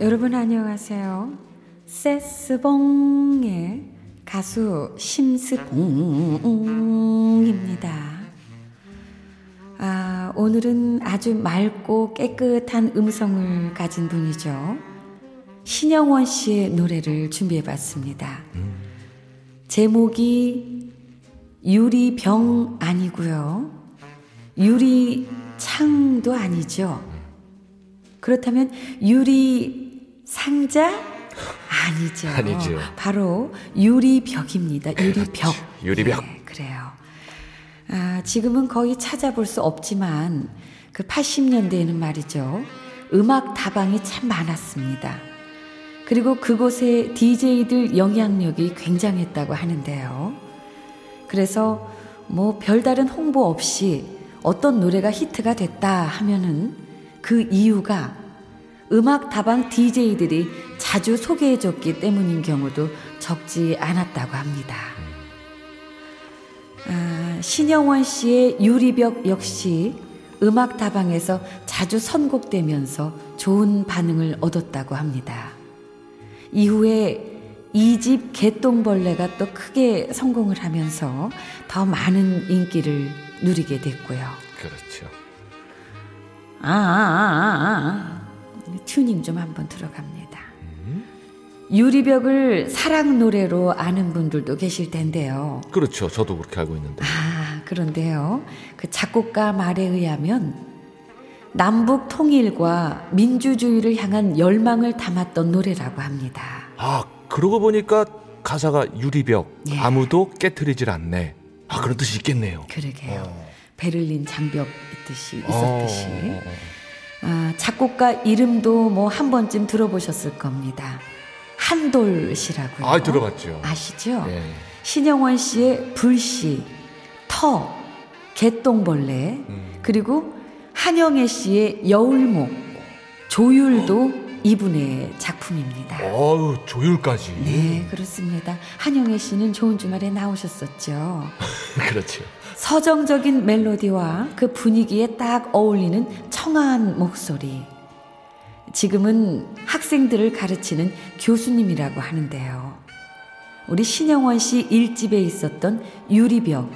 아, 여러분 안녕하세요. 세스봉의 가수 심스봉입니다. 아, 오늘은 아주 맑고 깨끗한 음성을 가진 분이죠. 신영원 씨의 노래를 준비해 봤습니다. 제목이 유리병 아니고요. 유리창도 아니죠. 그렇다면 유리 상자 아니죠. 아니죠. 바로 유리벽입니다. 유리벽. 유리벽. 네, 그래요. 아, 지금은 거의 찾아볼 수 없지만 그 80년대에는 말이죠. 음악 다방이 참 많았습니다. 그리고 그곳에 DJ들 영향력이 굉장했다고 하는데요. 그래서 뭐 별다른 홍보 없이 어떤 노래가 히트가 됐다 하면은 그 이유가 음악 다방 DJ들이 자주 소개해줬기 때문인 경우도 적지 않았다고 합니다. 아, 신영원 씨의 유리벽 역시 음악 다방에서 자주 선곡되면서 좋은 반응을 얻었다고 합니다. 이후에 이집 개똥벌레가 또 크게 성공을 하면서 더 많은 인기를 누리게 됐고요. 그렇죠. 아, 아, 아, 아, 아. 튜닝 좀 한번 들어갑니다. 유리벽을 사랑 노래로 아는 분들도 계실 텐데요. 그렇죠. 저도 그렇게 알고 있는데. 아, 그런데요. 그 작곡가 말에 의하면 남북 통일과 민주주의를 향한 열망을 담았던 노래라고 합니다. 아, 그러고 보니까 가사가 유리벽 예. 아무도 깨트리질 않네. 아, 그런 뜻이 있겠네요. 그러게요. 어. 베를린 장벽 있듯이 어, 있었듯이. 어, 어, 어. 아, 작곡가 이름도 뭐 한 번쯤 들어보셨을 겁니다. 한돌 씨라고요. 아, 들어봤죠. 아시죠? 예. 신영원 씨의 불씨, 터, 개똥벌레, 음. 그리고 한영애 씨의 여울목, 조율도 이분의 작품입니다. 어우, 조율까지. 네, 그렇습니다. 한영애 씨는 좋은 주말에 나오셨었죠. 그렇죠. 서정적인 멜로디와 그 분위기에 딱 어울리는 청아한 목소리. 지금은 학생들을 가르치는 교수님이라고 하는데요. 우리 신영원 씨 일집에 있었던 유리벽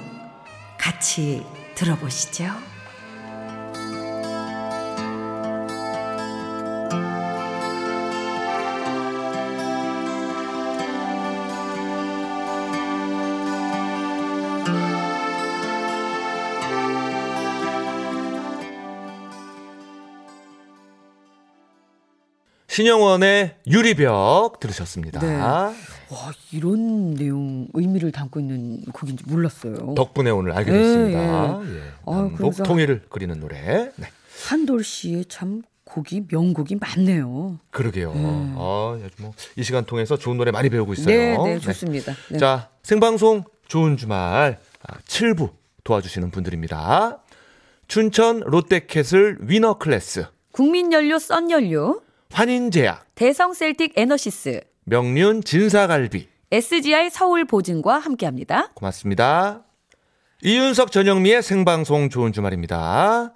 같이 들어보시죠. 신영원의 유리벽 들으셨습니다. 네. 와, 이런 내용, 의미를 담고 있는 곡인지 몰랐어요. 덕분에 오늘 알게 예, 됐습니다. 예. 예. 아, 남북 그래서- 통일을 그리는 노래. 네. 한돌 씨의 참 곡이, 명곡이 많네요. 그러게요. 음. 아, 아주 뭐, 이 시간 통해서 좋은 노래 많이 배우고 있어요. 네, 네, 좋습니다. 네. 자, 생방송 좋은 주말 아, 7부 도와주시는 분들입니다. 춘천 롯데캐슬 위너 클래스, 국민연료 썬연료, 환인제약, 대성 셀틱 에너시스, 명륜 진사갈비. SGI 서울 보증과 함께합니다. 고맙습니다. 이윤석 전영미의 생방송 좋은 주말입니다.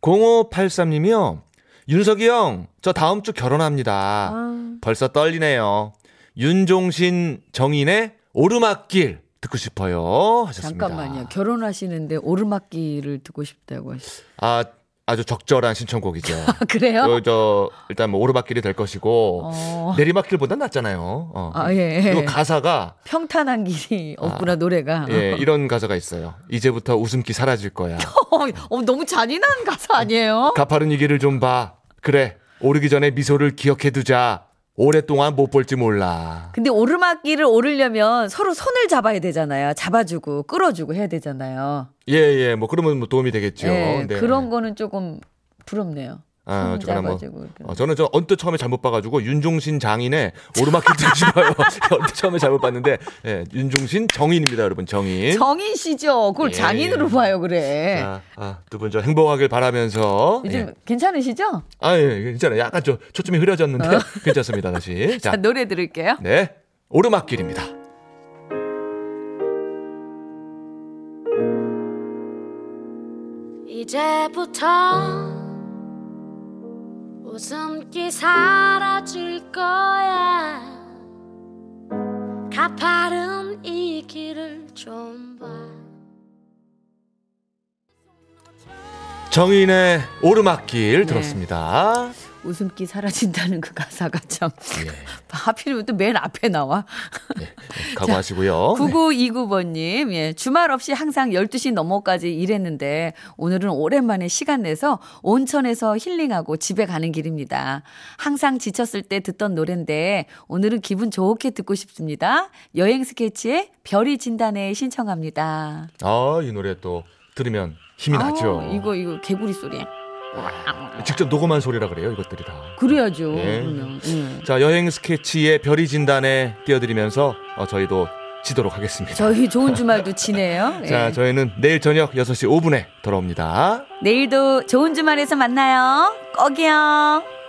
0583님이요. 윤석이 형, 저 다음 주 결혼합니다. 아, 벌써 떨리네요. 윤종신 정인의 오르막길 듣고 싶어요. 하셨습니다. 잠깐만요. 결혼하시는데 오르막길을 듣고 싶다고 하시. 아, 아주 적절한 신청곡이죠. 아, 그래요? 요, 저, 일단 뭐 오르막길이 될 것이고, 어. 내리막길보단 낫잖아요. 어. 아, 예. 그리고 가사가, 평탄한 길이 없구나 노래가. 예, 이런 가사가 있어요. 이제부터 웃음기 사라질 거야. 어, 어, 너무 잔인한 가사 아니에요? 가파른 이 길을 좀 봐. 그래, 오르기 전에 미소를 기억해 두자. 오랫동안 못 볼지 몰라. 근데 오르막길을 오르려면 서로 손을 잡아야 되잖아요. 잡아주고 끌어주고 해야 되잖아요. 예, 예, 뭐 그러면 뭐 도움이 되겠죠. 예, 네. 그런 거는 조금 부럽네요. 아, 손 어쨌거나 뭐. 어, 저는 저 언뜻 처음에 잘못 봐가지고 윤종신 장인의 오르막길 듣고 싶어요. 언뜻 처음에 잘못 봤는데 예, 윤종신 정인입니다, 여러분 정인. 정인 씨죠. 그걸 예. 장인으로 봐요, 그래. 자, 아, 두 분 저 행복하길 바라면서 요즘 예. 괜찮으시죠? 아, 예, 괜찮아요. 약간 좀 초점이 흐려졌는데 괜찮습니다, 다시. 자, 자, 노래 들을게요. 네, 오르막길입니다. 이제부터 웃음기 사라질 거야 가파른 이 길을 좀 봐. 정인의 오르막길 네. 들었습니다. 웃음기 사라진다는 그 가사가 참 예, 하필이면 또 맨 앞에 나와. 예, 각오하시고요. 9929번님, 예, 주말 없이 항상 12시 넘어까지 일했는데, 오늘은 오랜만에 시간 내서 온천에서 힐링하고 집에 가는 길입니다. 항상 지쳤을 때 듣던 노래인데, 오늘은 기분 좋게 듣고 싶습니다. 여행 스케치에 별이 진단에 신청합니다. 아, 이 노래 또 들으면 힘이 나죠. 아, 이거, 이거 개구리 소리. 직접 녹음한 소리라 그래요, 이것들이 다. 그래야죠. 예. 그러면. 예. 자, 여행 스케치의 별이 진단에 띄워드리면서 어, 저희도 지도록 하겠습니다. 저희 좋은 주말도 지내요. 예. 자, 저희는 내일 저녁 6시 5분에 돌아옵니다. 내일도 좋은 주말에서 만나요. 꼭이요.